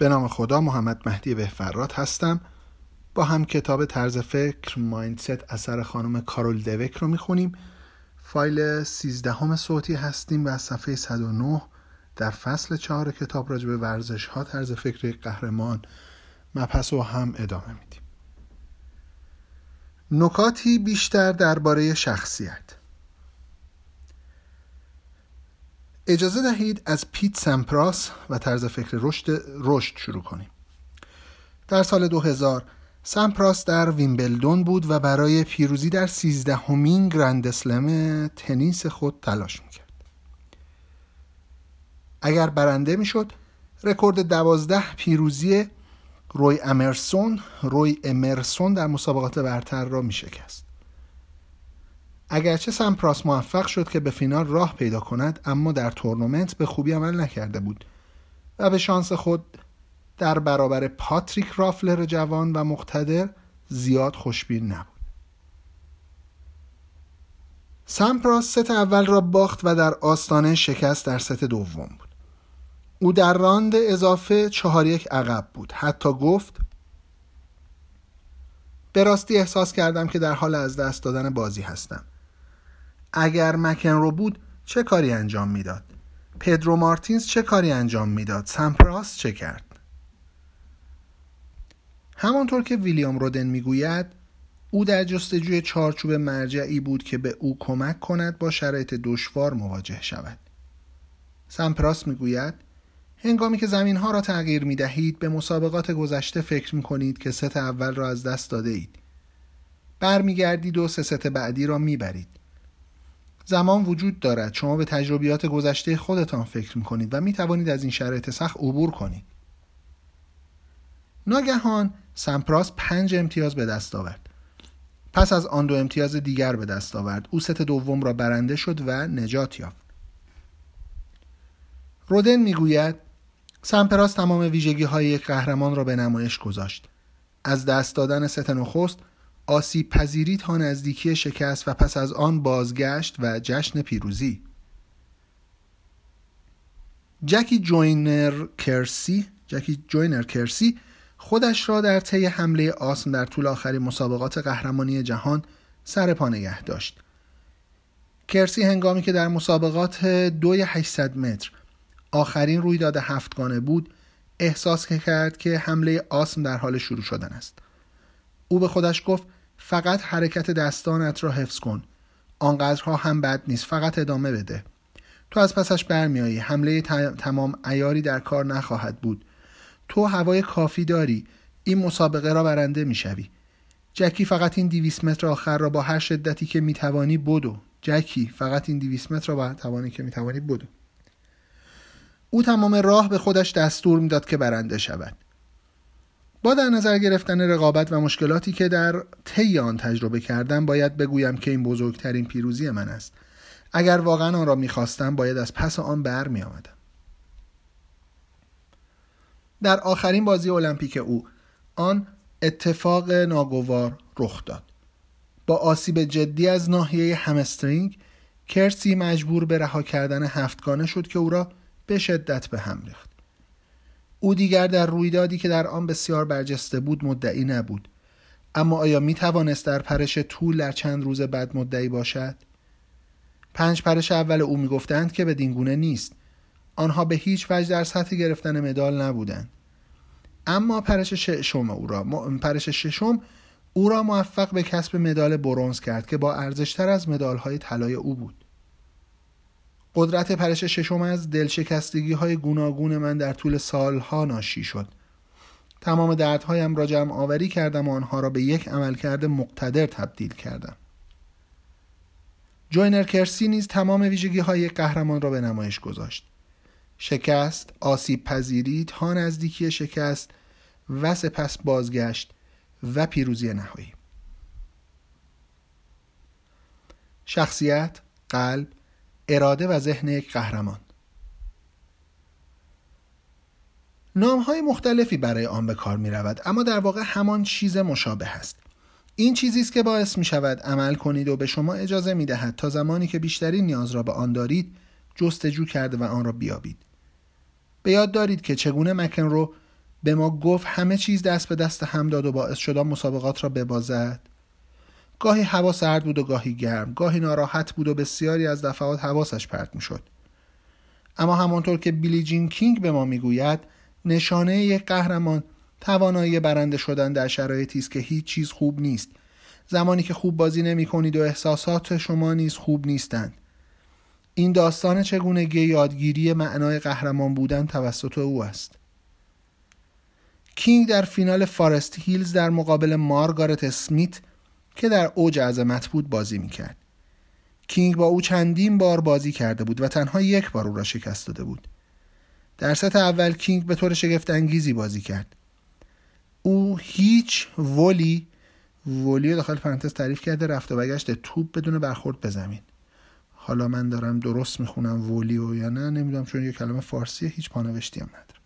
به نام خدا محمد مهدی بهفرات هستم. با هم کتاب طرز فکر مایندست اثر خانم کارول دوک رو می‌خونیم. فایل 13 همه صوتی هستیم و از صفحه 109 در فصل چهار کتاب راجع به ورزش ها طرز فکر قهرمان مبحث و هم ادامه میدیم. نکاتی بیشتر درباره شخصیت. اجازه دهید از پیت سمپراس و طرز فکر رشد رشد شروع کنیم. در سال 2000 سمپراس در ویمبلدون بود و برای پیروزی در سیزدهمین گرند اسلم تنیس خود تلاش می‌کرد. اگر برنده می‌شد رکورد دوازده پیروزی روی امرسون روی امرسون در مسابقات برتر را میشکست. اگرچه سمپراس موفق شد که به فینال راه پیدا کند اما در تورنمنت به خوبی عمل نکرده بود و به شانس خود در برابر پاتریک رافتر جوان و مقتدر زیاد خوشبین نبود. سمپراس ست اول را باخت و در آستانه شکست در ست دوم بود. او در راند اضافه چهار یک عقب بود. حتی گفت به راستی احساس کردم که در حال از دست دادن بازی هستم. اگر مکنرو بود چه کاری انجام می‌داد؟ پدرو مارتینز چه کاری انجام می‌داد؟ سمپراس چه کرد؟ همانطور که ویلیام رودن می‌گوید او در جستجوی چارچوب مرجعی بود که به او کمک کند با شرایط دشوار مواجه شود. سمپراس می‌گوید هنگامی که زمین ها را تغییر می دهید به مسابقات گذشته فکر می کنید که ست اول را از دست داده اید برمیگردید و سه ست بعدی را می‌برید. زمان وجود دارد. شما به تجربیات گذشته خودتان فکر می کنید و می توانید از این شرایط سخت عبور کنید. ناگهان سمپراس پنج امتیاز به دست آورد. پس از آن دو امتیاز دیگر به دست آورد. او ست دوم را برنده شد و نجات یافت. رودن می‌گوید سمپراس تمام ویژگی های یک قهرمان را به نمایش گذاشت. از دست دادن ست نخست آسیب پذیری تا نزدیکی شکست و پس از آن بازگشت و جشن پیروزی. جکی جوینر کرسی جکی جوینر کرسی خودش را در طی حمله آسم در طول آخرین مسابقات قهرمانی جهان سر پا نگه داشت. کرسی هنگامی که در مسابقات دوی 800 متر آخرین رویداد هفتگانه بود احساس کرد که حمله آسم در حال شروع شدن است. او به خودش گفت فقط حرکت دستانت را حفظ کن. آنقدرها هم بد نیست. فقط ادامه بده. تو از پسش برمیایی حمله تمام ایاری در کار نخواهد بود. تو هوای کافی داری. این مسابقه را برنده می‌شوی. جکی فقط این دیویس متر آخر را با هر شدتی که می‌توانی بدو. جکی فقط این دیویس متر را با توانی که می‌توانی بدو. او تمام راه به خودش دستور می‌داد که برنده شود. با در نظر گرفتن رقابت و مشکلاتی که در طی آن تجربه کردم باید بگویم که این بزرگترین پیروزی من است. اگر واقعا آن را می‌خواستم باید از پس آن بر می آمدم. در آخرین بازی المپیک او آن اتفاق ناگوار رخ داد. با آسیب جدی از ناحیه همسترینگ کرسی مجبور به رها کردن هفتگانه شد که او را به شدت به هم ریخت. او دیگر در رویدادی که در آن بسیار برجسته بود مدعی نبود. اما آیا می توانست در پرش طول در چند روز بعد مدعی باشد؟ پنج پرش اول او می‌گفتند که به دینگونه نیست. آنها به هیچ وجه در سطح گرفتن مدال نبودند. اما پرش ششم او را پرش ششم او را موفق به کسب مدال برونز کرد که با ارزشتر از مدال های طلای او بود. قدرت پرش ششم از دلشکستگی های گوناگون من در طول سالها ناشی شد. تمام دردهایم را جمع آوری کردم و آنها را به یک عملکرد مقتدر تبدیل کردم. جوینر کرسی نیز تمام ویژگی های قهرمان را به نمایش گذاشت. شکست، آسیب پذیری تا نزدیکی شکست و سپس بازگشت و پیروزی نهایی. شخصیت، قلب، اراده و ذهن یک قهرمان. نام های مختلفی برای آن به کار می رود اما در واقع همان چیز مشابه است. این چیزی است که باعث می شود عمل کنید و به شما اجازه می دهد تا زمانی که بیشترین نیاز را به آن دارید جستجو کرده و آن را بیابید. به یاد دارید که چگونه مکن رو به ما گفت همه چیز دست به دست هم داد و باعث شد مسابقات را ببازد؟ گاهی هوا سرد بود و گاهی گرم گاهی ناراحت بود و بسیاری از دفعات حواسش پرت می‌شد. اما همانطور که بیلی جین کینگ به ما می‌گوید نشانه یک قهرمان توانایی برنده شدن در شرایطی است که هیچ چیز خوب نیست. زمانی که خوب بازی نمی کنید و احساسات شما نیز خوب نیستند. این داستان چگونگی یادگیری معنای قهرمان بودن توسط او است. کینگ در فینال فارست هیلز در مقابل مارگارت اسمیت که در اوج عظمت بود بازی می‌کرد. کینگ با او چندین بار بازی کرده بود و تنها یک بار او را شکست داده بود. در ست اول کینگ به طور شگفت انگیزی بازی کرد. او هیچ volley ولی داخل پرانتز تعریف کرده رفت و برگشت توپ بدون برخورد به زمین. حالا من دارم درست می‌خونم ولی و یا نه نمی‌دونم چون یه کلمه فارسیه هیچ پانوشتی هم نداره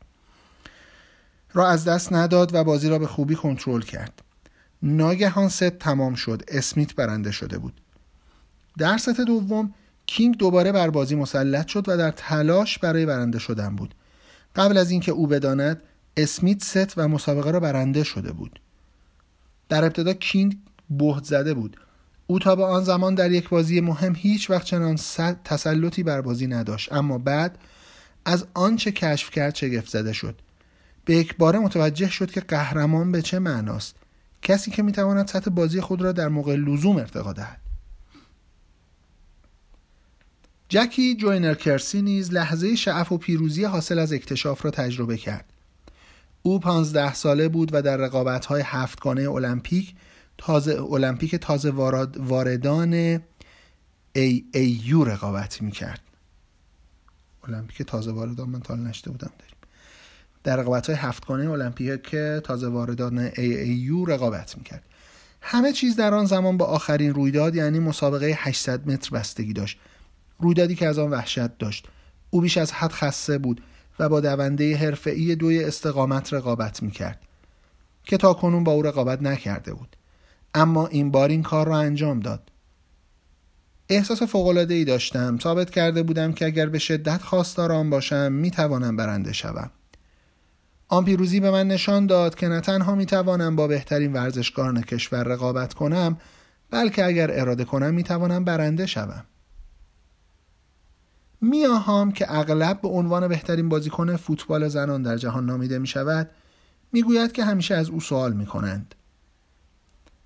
را از دست نداد و بازی را به خوبی کنترل کرد. ناگهان ست تمام شد. اسمیت برنده شده بود. در ست دوم کینگ دوباره بر بازی مسلط شد و در تلاش برای برنده شدن بود. قبل از اینکه او بداند اسمیت ست و مسابقه را برنده شده بود. در ابتدا کینگ بهت زده بود. او تا به آن زمان در یک بازی مهم هیچ وقت چنان تسلطی بر بازی نداشت. اما بعد از آنچه کشف کرد شگفت زده شد. به یک باره متوجه شد که قهرمان به چه معناست. کسی که می‌تواند سطح بازی خود را در موقع لزوم ارتقا دهد. جکی جوینر کرسی نیز لحظه شعف و پیروزی حاصل از اکتشاف را تجربه کرد. او پانزده ساله بود و در رقابت‌های هفتگانه المپیک تازه المپیک تازه واردان ای ای یو رقابت می‌کرد. المپیک تازه واردان من تا نشته بودم داریم در رقابت های هفتگانه المپیک که تازه واردان یو رقابت می‌کرد. همه چیز در آن زمان با آخرین رویداد یعنی مسابقه 800 متر بستگی داشت. رویدادی که از آن وحشت داشت. او بیش از حد خسته بود و با دونده حرفه‌ای دوی استقامت رقابت می‌کرد که تا کنون با او رقابت نکرده بود. اما این بار این کار را انجام داد. احساس فوقالعاده ای داشتم. ثابت کرده بودم که اگر به شدت خواستار آن باشم می توانم برنده شوم. آن پیروزی به من نشان داد که نه تنها می توانم با بهترین ورزشکاران کشور رقابت کنم بلکه اگر اراده کنم می توانم برنده شوم. میاهام که اغلب به عنوان بهترین بازیکن فوتبال زنان در جهان نامیده می شود می‌گوید که همیشه از او سوال می کنند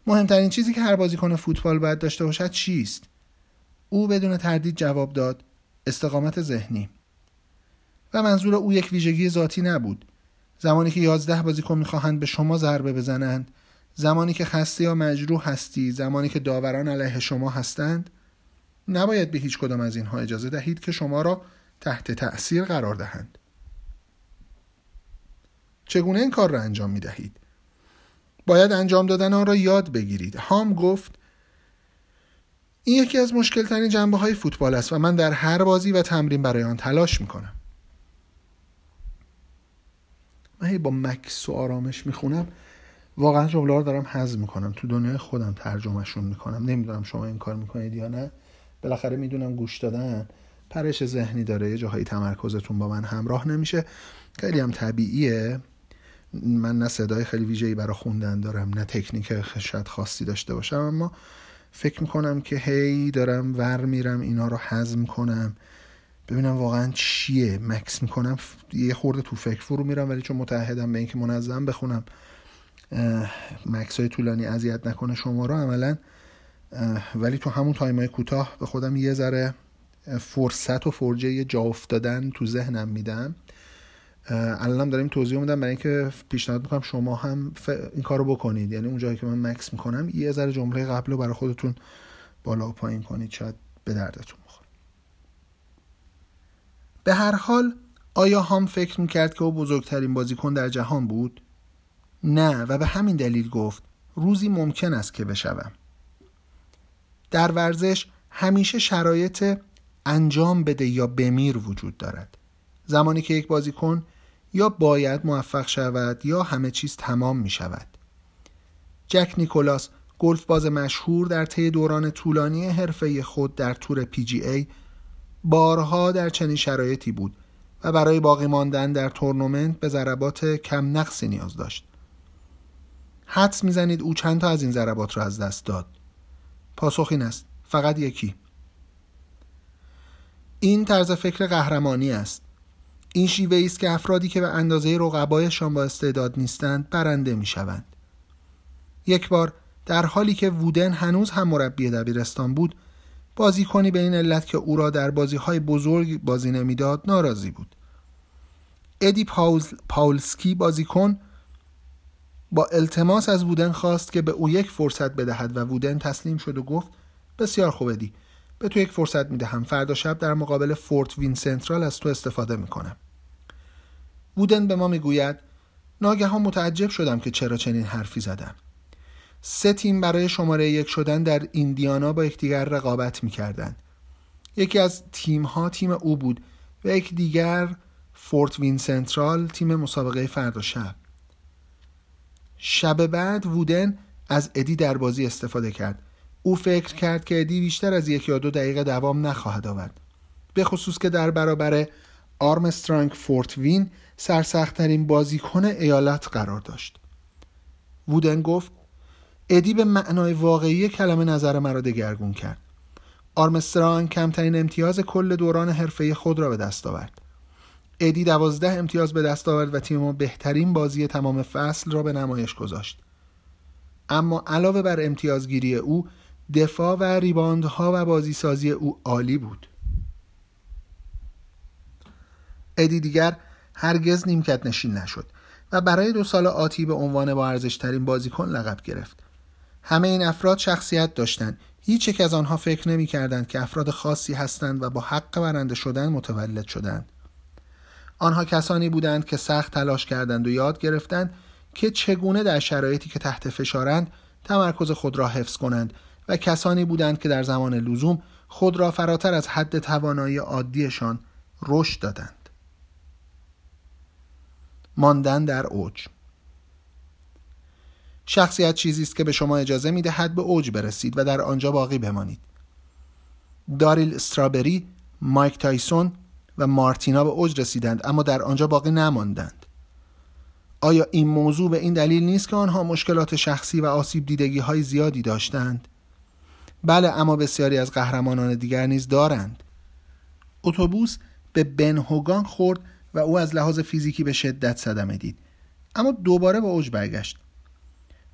مهمترین چیزی که هر بازیکن فوتبال باید داشته باشد چیست؟ او بدون تردید جواب داد استقامت ذهنی. و منظور او یک ویژگی ذاتی نبود. زمانی که یازده بازیکن می‌خواهند به شما ضربه بزنند زمانی که خسته یا مجروح هستی زمانی که داوران علیه شما هستند نباید به هیچ کدام از اینها اجازه دهید که شما را تحت تأثیر قرار دهند. چگونه این کار را انجام می دهید؟ باید انجام دادن آن را یاد بگیرید. هام گفت این یکی از مشکل ترین جنبه های فوتبال است و من در هر بازی و تمرین برای آن تلاش می کنم من با مکس و آرامش می‌خونم واقعا جمله رو دارم حذف می‌کنم. تو دنیای خودم ترجمهشون می‌کنم. نمی‌دونم شما این کار می‌کنید یا نه. بالاخره می‌دونم گوش دادن پرش ذهنی داره. یه جاهایی تمرکزتون با من همراه نمیشه. خیلی هم طبیعیه. من نه صدای خیلی ویژه‌ای برای خوندن دارم نه تکنیک شاید خاصی داشته باشم. اما فکر می‌کنم که هی دارم ور میرم اینا رو هضم کنم ببینم واقعا چیه. مکس می‌کنم یه خورده تو فکر فرو میرم ولی چون متحدم به اینکه منظم بخونم مکس های طولانی اذیت نکنه شما رو عملا. ولی تو همون تایم های کوتاه به خودم یه ذره فرصت و فرجه جا افتادن تو ذهنم میدم. الانم داریم توضیح میدم برای اینکه پیشنهاد می‌کنم شما هم این کارو بکنید. یعنی اون جایی که من مکس می‌کنم یه ذره جمله قبل رو برای خودتون بالا و پایین کنید شاید به دردتون به هر حال آیا هم فکر می‌کرد که او بزرگترین بازیکن در جهان بود؟ نه و به همین دلیل گفت روزی ممکن است که بشوم. در ورزش همیشه شرایط انجام بده یا بمیر وجود دارد. زمانی که یک بازیکن یا باید موفق شود یا همه چیز تمام می شود جک نیکولاس گلف باز مشهور در طی دوران طولانی حرفه خود در تور پی جی ای بارها در چنین شرایطی بود و برای باقی ماندن در تورنمنت به ضربات کم نقصی نیاز داشت. حدس می‌زنید او چند تا از این ضربات را از دست داد. پاسخ این است فقط یکی. این طرز فکر قهرمانی است. این شیوه است که افرادی که به اندازه رقبایشان با استعداد نیستند برنده می شوند. یک بار در حالی که وودن هنوز هم مربی دبیرستان بود بازیکنی به این علت که او را در بازی های بزرگ بازی نمی‌داد ناراضی بود. ادی پاولسکی بازیکن با التماس از وودن خواست که به او یک فرصت بدهد و وودن تسلیم شد و گفت بسیار خوب ادی به تو یک فرصت می‌دهم. فردا شب در مقابل فورت وین سنترال از تو استفاده می‌کنم. وودن به ما می‌گوید ناگهان متعجب شدم که چرا چنین حرفی زدم. سه تیم برای شماره یک شدن در ایندیانا با یکدیگر رقابت می‌کردند. یکی از تیم ها تیم او بود و یک دیگر فورت وین سنترال تیم مسابقه فردا شب شب بعد وودن از ادی در بازی استفاده کرد. او فکر کرد که ادی بیشتر از یک یا دو دقیقه دوام نخواهد آورد. به خصوص که در برابر آرمسترانگ فورت وین سرسختترین بازیکن ایالت قرار داشت. وودن گفت ادی به معنای واقعی کلمه نظر مرا دگرگون کرد. آرمسترانگ کمترین امتیاز کل دوران حرفه خود را به دست آورد. ادی دوازده امتیاز به دست آورد و تیم ما بهترین بازی تمام فصل را به نمایش گذاشت. اما علاوه بر امتیازگیری او دفاع و ریباندها و بازی سازی او عالی بود. ادی دیگر هرگز نیمکت نشین نشد و برای دو سال آتی به عنوان با ارزشترین بازیکن لقب گرفت. همه این افراد شخصیت داشتند. هیچ یک از آنها فکر نمی کردند که افراد خاصی هستند و با حق برنده شدن متولد شدند. آنها کسانی بودند که سخت تلاش کردند و یاد گرفتند که چگونه در شرایطی که تحت فشارند تمرکز خود را حفظ کنند و کسانی بودند که در زمان لزوم خود را فراتر از حد توانایی عادیشان رشد دادند. ماندن در اوج شخصیت چیزی است که به شما اجازه می دهد به اوج برسید و در آنجا باقی بمانید. داریل استرابری، مایک تایسون و مارتینا به اوج رسیدند اما در آنجا باقی نماندند. آیا این موضوع به این دلیل نیست که آنها مشکلات شخصی و آسیب دیدگی های زیادی داشتند؟ بله اما بسیاری از قهرمانان دیگر نیز دارند. اتوبوس به بن هوگان خورد و او از لحاظ فیزیکی به شدت صدمه دید اما دوباره به اوج برگشت.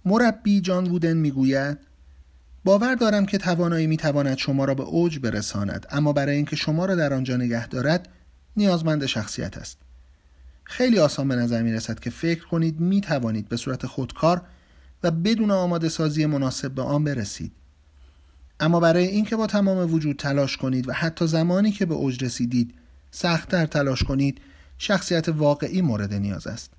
مربی جان وودن می‌گوید باور دارم که توانایی می‌تواند شما را به اوج برساند اما برای اینکه شما را در آنجا نگه دارد نیازمند شخصیت است. خیلی آسان به نظر می رسد که فکر کنید می توانید به صورت خودکار و بدون آماده سازی مناسب به آن برسید. اما برای اینکه با تمام وجود تلاش کنید و حتی زمانی که به اوج رسیدید سختتر تلاش کنید شخصیت واقعی مورد نیاز است.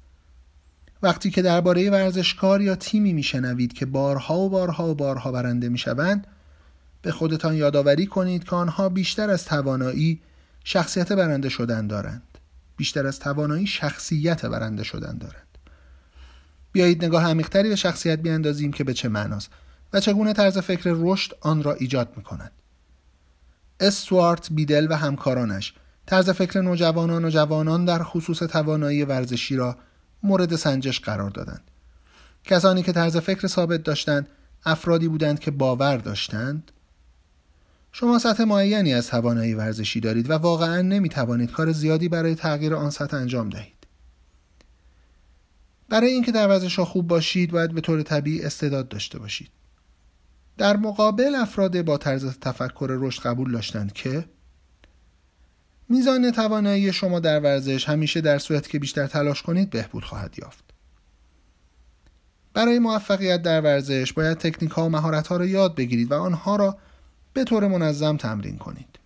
وقتی که درباره ورزشکار یا تیمی میشنوید که بارها و بارها و بارها برنده می‌شوند به خودتان یادآوری کنید که آنها بیشتر از توانایی شخصیت برنده شدن دارند بیشتر از توانایی شخصیت برنده شدن دارند بیایید نگاه عمیقتری به شخصیت بیاندازیم که به چه معناست و چگونه طرز فکر رشد آن را ایجاد می کند. استوارت بیدل و همکارانش طرز فکر نوجوانان و جوانان در خصوص توانایی ورزشی را مورد سنجش قرار دادند. کسانی که طرز فکر ثابت داشتند افرادی بودند که باور داشتند شما سطح معینی از توانایی ورزشی دارید و واقعا نمی توانید کار زیادی برای تغییر آن سطح انجام دهید. برای اینکه در ورزش خوب باشید باید به طور طبیعی استعداد داشته باشید. در مقابل افراد با طرز تفکر رشد قبول داشتند که میزان توانایی شما در ورزش همیشه در صورتی که بیشتر تلاش کنید بهبود خواهد یافت. برای موفقیت در ورزش باید تکنیک ها و مهارت ها را یاد بگیرید و آنها را به طور منظم تمرین کنید.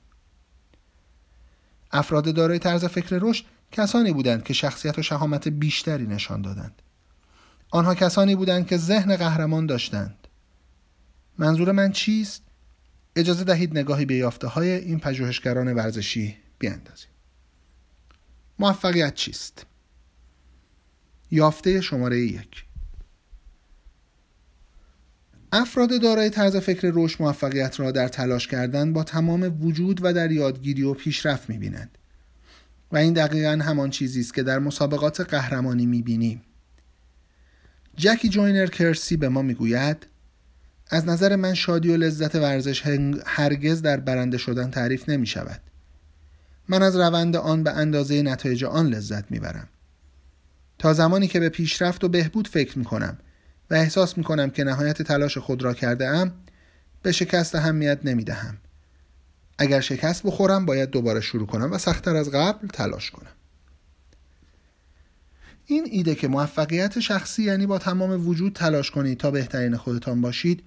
افراد دارای طرز فکر رشد کسانی بودند که شخصیت و شهامت بیشتری نشان دادند. آنها کسانی بودند که ذهن قهرمان داشتند. منظور من چیست؟ اجازه دهید نگاهی به یافته های این پژوهشگران ورزشی بیاندازیم. موفقیت چیست؟ یافته شماره یک افراد دارای طرز فکر رشد موفقیت را در تلاش کردن با تمام وجود و در یادگیری و پیشرفت می‌بینند و این دقیقا همان چیزی است که در مسابقات قهرمانی می‌بینیم جکی جوینر کرسی به ما می‌گوید از نظر من شادی و لذت ورزش هرگز در برنده شدن تعریف نمی شود. من از روند آن به اندازه نتایج آن لذت می‌برم. تا زمانی که به پیشرفت و بهبود فکر می کنم و احساس می کنم که نهایت تلاش خود را کرده ام به شکست اهمیت نمی دهم. اگر شکست بخورم باید دوباره شروع کنم و سختتر از قبل تلاش کنم. این ایده که موفقیت شخصی یعنی با تمام وجود تلاش کنید تا بهترین خودتان باشید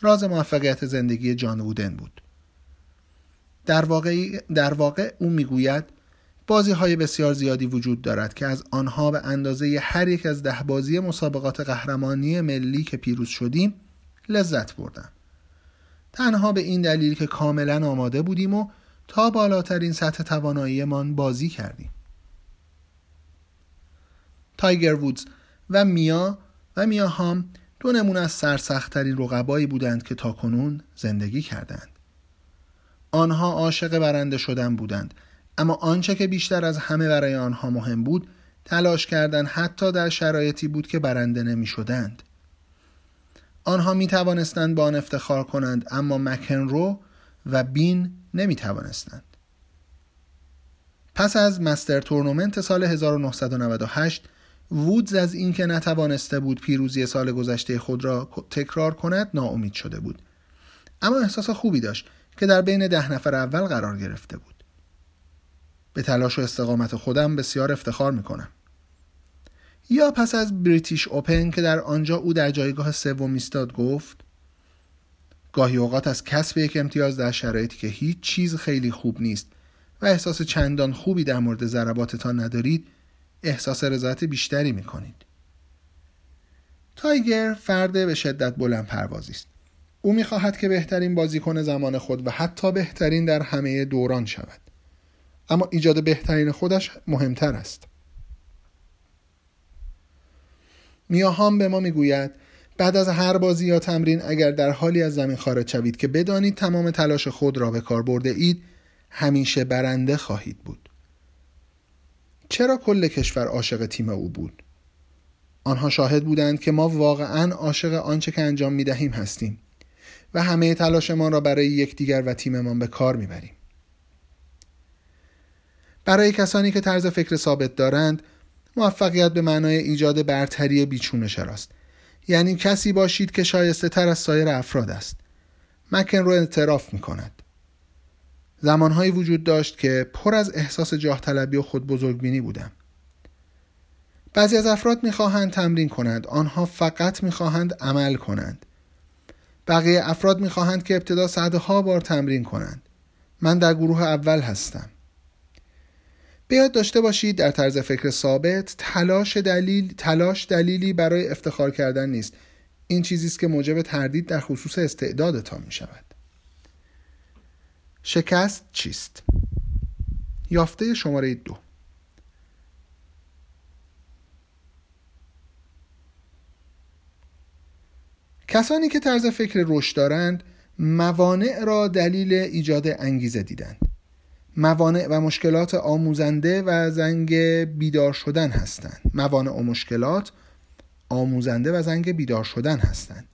راز موفقیت زندگی جان وودن بود. در واقع, در واقع او می‌گوید بازی های بسیار زیادی وجود دارد که از آنها به اندازه هر یک از ده بازی مسابقات قهرمانی ملی که پیروز شدیم لذت بردم. تنها به این دلیل که کاملا آماده بودیم و تا بالاترین سطح تواناییمان بازی کردیم. تایگر وودز و میا و میا هام دو نمونه از سرسختترین رقبایی بودند که تاکنون زندگی کردند. آنها عاشق برنده شدن بودند اما آنچه که بیشتر از همه برای آنها مهم بود تلاش کردن حتی در شرایطی بود که برنده نمی شدند. آنها می توانستند با آن افتخار کنند اما مکنرو و بین نمی توانستند. پس از مستر تورنمنت سال 1998 وودز از اینکه نتوانسته بود پیروزی سال گذشته خود را تکرار کند ناامید شده بود اما احساس خوبی داشت که در بین ده نفر اول قرار گرفته بود به تلاش و استقامت خودم بسیار افتخار می‌کنم یا پس از بریتیش اوپن که در آنجا او در جایگاه سوم ایستاد گفت گاهی اوقات از کسب یک امتیاز در شرایطی که هیچ چیز خیلی خوب نیست و احساس چندان خوبی در مورد ضرباتتان ندارید احساس رضایت بیشتری می کنید. تایگر فرد به شدت بلند پروازی است. او می‌خواهد که بهترین بازیکن زمان خود و حتی بهترین در همه دوران شود. اما ایجاد بهترین خودش مهمتر است. میاهام به ما می‌گوید بعد از هر بازی یا تمرین اگر در حالی از زمین خارج شوید که بدانید تمام تلاش خود را به کار برده اید همیشه برنده خواهید بود. چرا کل کشور عاشق تیم او بود آنها شاهد بودند که ما واقعا عاشق آنچه که انجام می دهیم هستیم و همه تلاشمان را برای یکدیگر و تیممان به کار می‌بریم. برای کسانی که طرز فکر ثابت دارند موفقیت به معنای ایجاد برتری بیچونه شراست. یعنی کسی باشید که شایسته تر از سایر افراد است. مکن رو اعتراف می کند زمانهایی وجود داشت که پر از احساس جاه طلبی و خود بزرگبینی بودم. بعضی از افراد می‌خواهند تمرین کنند آنها فقط می‌خواهند عمل کنند. بقیه افراد می‌خواهند که ابتدا صدها بار تمرین کنند. من در گروه اول هستم. بیاد داشته باشید در طرز فکر ثابت تلاش دلیل تلاش دلیلی برای افتخار کردن نیست. این چیزی است که موجب تردید در خصوص استعدادتان می شود شکست چیست؟ یافته شماره دو. کسانی که طرز فکر رشد دارند موانع را دلیل ایجاد انگیزه دیدند. موانع و مشکلات آموزنده و زنگ بیدار شدن هستند. موانع و مشکلات آموزنده و زنگ بیدار شدن هستند.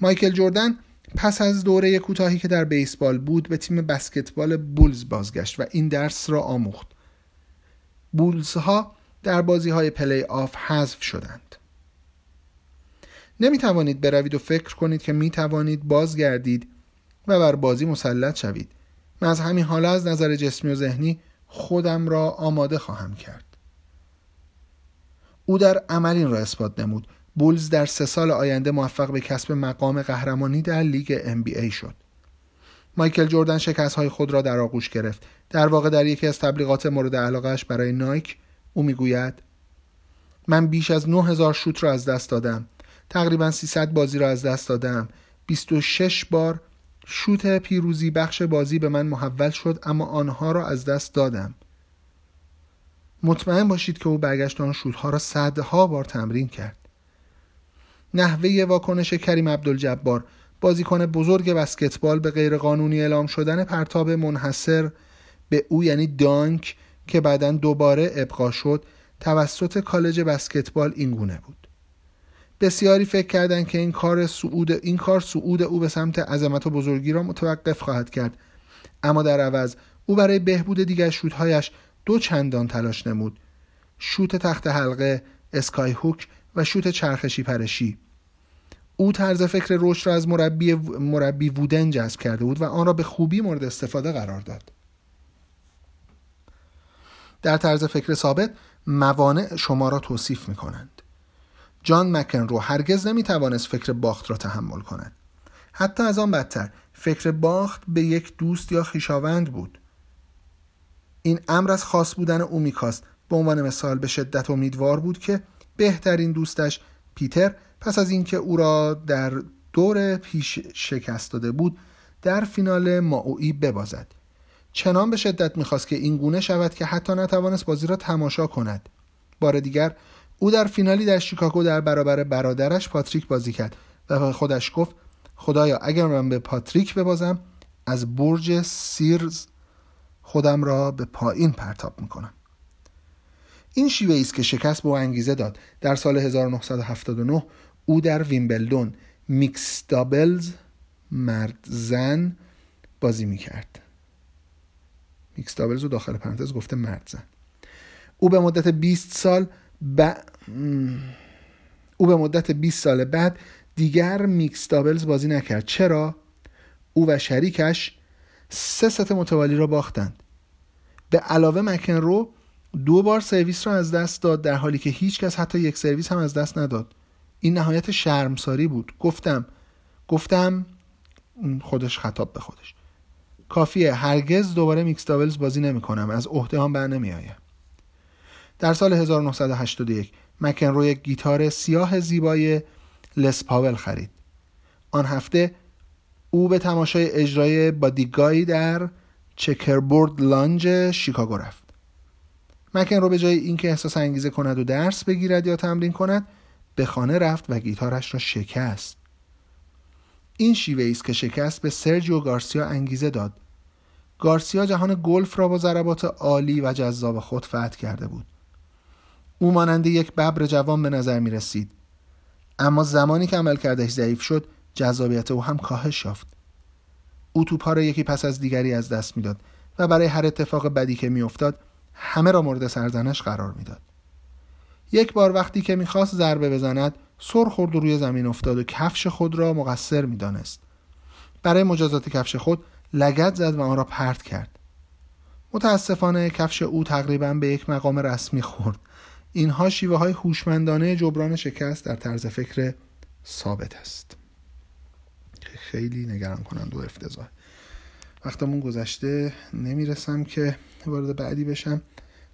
مایکل جردن پس از دوره کوتاهی که در بیسبال بود به تیم بسکتبال بولز بازگشت و این درس را آموخت. بولز ها در بازی های پلی آف حذف شدند. نمی توانید بروید و فکر کنید که می توانید بازگردید و بر بازی مسلط شوید من از همین حالا از نظر جسمی و ذهنی خودم را آماده خواهم کرد او در عمل این را اثبات نمود بولز در سه سال آینده موفق به کسب مقام قهرمانی در لیگ NBA شد. مایکل جردن شکست های خود را در آغوش گرفت. در واقع در یکی از تبلیغات مورد علاقهش برای نایک او می‌گوید من بیش از 9000 شوت را از دست دادم. تقریبا 300 بازی را از دست دادم. 26 بار شوت پیروزی بخش بازی به من محول شد اما آنها را از دست دادم. مطمئن باشید که او برگشت آن شوت ها را صدها بار تمرین کرد. نحوه واکنش کریم عبدالجبار بازیکن بزرگ بسکتبال به غیرقانونی اعلام شدن پرتاب منحصر به او یعنی دانک که بعدا دوباره ابقا شد توسط کالج بسکتبال این گونه بود بسیاری فکر کردند که این کار سعود این کار سعود او به سمت عظمت و بزرگی را متوقف خواهد کرد. اما در عوض او برای بهبود دیگر شوتهایش دو چندان تلاش نمود. شوت تخت حلقه اسکای هوک و شوت چرخشی پرشی او طرز فکر رشد را از مربی, مربی وودن جذب کرده بود و آن را به خوبی مورد استفاده قرار داد. در طرز فکر ثابت موانع شما را توصیف می کنند جان مکنرو هرگز نمی توانست فکر باخت را تحمل کند. حتی از آن بدتر فکر باخت به یک دوست یا خیشاوند بود. این امر از خاص بودن او میکاست به عنوان مثال به شدت امیدوار بود که بهترین دوستش پیتر پس از اینکه او را در دور پیش شکست داده بود در فینال ماوی ببازد. چنان به شدت می‌خواست که این گونه شود که حتی نتوانست بازی را تماشا کند. بار دیگر او در فینالی در شیکاگو در برابر برادرش پاتریک بازی کرد و خودش گفت خدایا اگر من به پاتریک ببازم از برج سیرز خودم را به پایین پرتاب می‌کنم. این شیوه است که شکست به او انگیزه داد. در سال 1979 او در ویمبلدون mixed doubles مرد زن بازی می‌کرد. mixed doubles رو داخل پرانتز گفته مرد زن. او به مدت 20 سال ب... او به مدت 20 سال بعد دیگر mixed doubles بازی نکرد. چرا؟ او و شریکش سه ست متوالی را باختند. به علاوه مکنرو دو بار سرویس را از دست داد در حالی که هیچ کس حتی یک سرویس هم از دست نداد. این نهایت شرمساری بود. گفتم گفتم خودش خطاب به خودش. کافیه. هرگز دوباره mixed doubles بازی نمی کنم از عهده هم بر نمی آیم. در سال 1981 مکنرو یک گیتار سیاه زیبای Les Paul خرید. آن هفته او به تماشای اجرای بادیگای در چکربورد لانج شیکاگو رفت. مکن رو به جای اینکه احساس انگیزه کند و درس بگیرد یا تمرین کند به خانه رفت و گیتارش را شکست. این شیوه است که شکست به سرجیو گارسیا انگیزه داد. گارسیا جهان گلف را با ضربات عالی و جذاب خود فتح کرده بود. او مانند یک ببر جوان به نظر می رسید اما زمانی که عمل کردش ضعیف شد جذابیت او هم کاهش یافت. او توپها را یکی پس از دیگری از دست می‌داد و برای هر اتفاق بدی که میافتاد همه را مورد سرزنش قرار می‌داد. یک بار وقتی که می‌خواست ضربه بزند سر خورد و روی زمین افتاد و کفش خود را مقصر می‌دانست. برای مجازات کفش خود لگت زد و آن را پرت کرد. متاسفانه کفش او تقریبا به یک مقام رسمی خورد. اینها شیوه های هوشمندانه جبران شکست در طرز فکر ثابت است. خیلی نگران کنند و افتضاح. وقتمون گذشته نمی‌رسم که وارد بعدی بشم.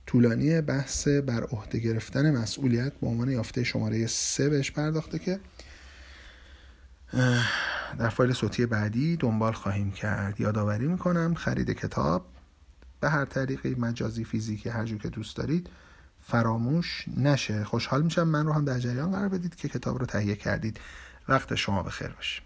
طولانی بحث بر عهده گرفتن مسئولیت به عنوان یافته شماره سه بهش پرداخته که در فایل صوتی بعدی دنبال خواهیم کرد. یادآوری می‌کنم خرید کتاب به هر طریقی مجازی فیزیکی هر جو که دوست دارید فراموش نشه. خوشحال میشم من رو هم در جریان قرار بدید که کتاب رو تهیه کردید. وقت شما بخیر باشه.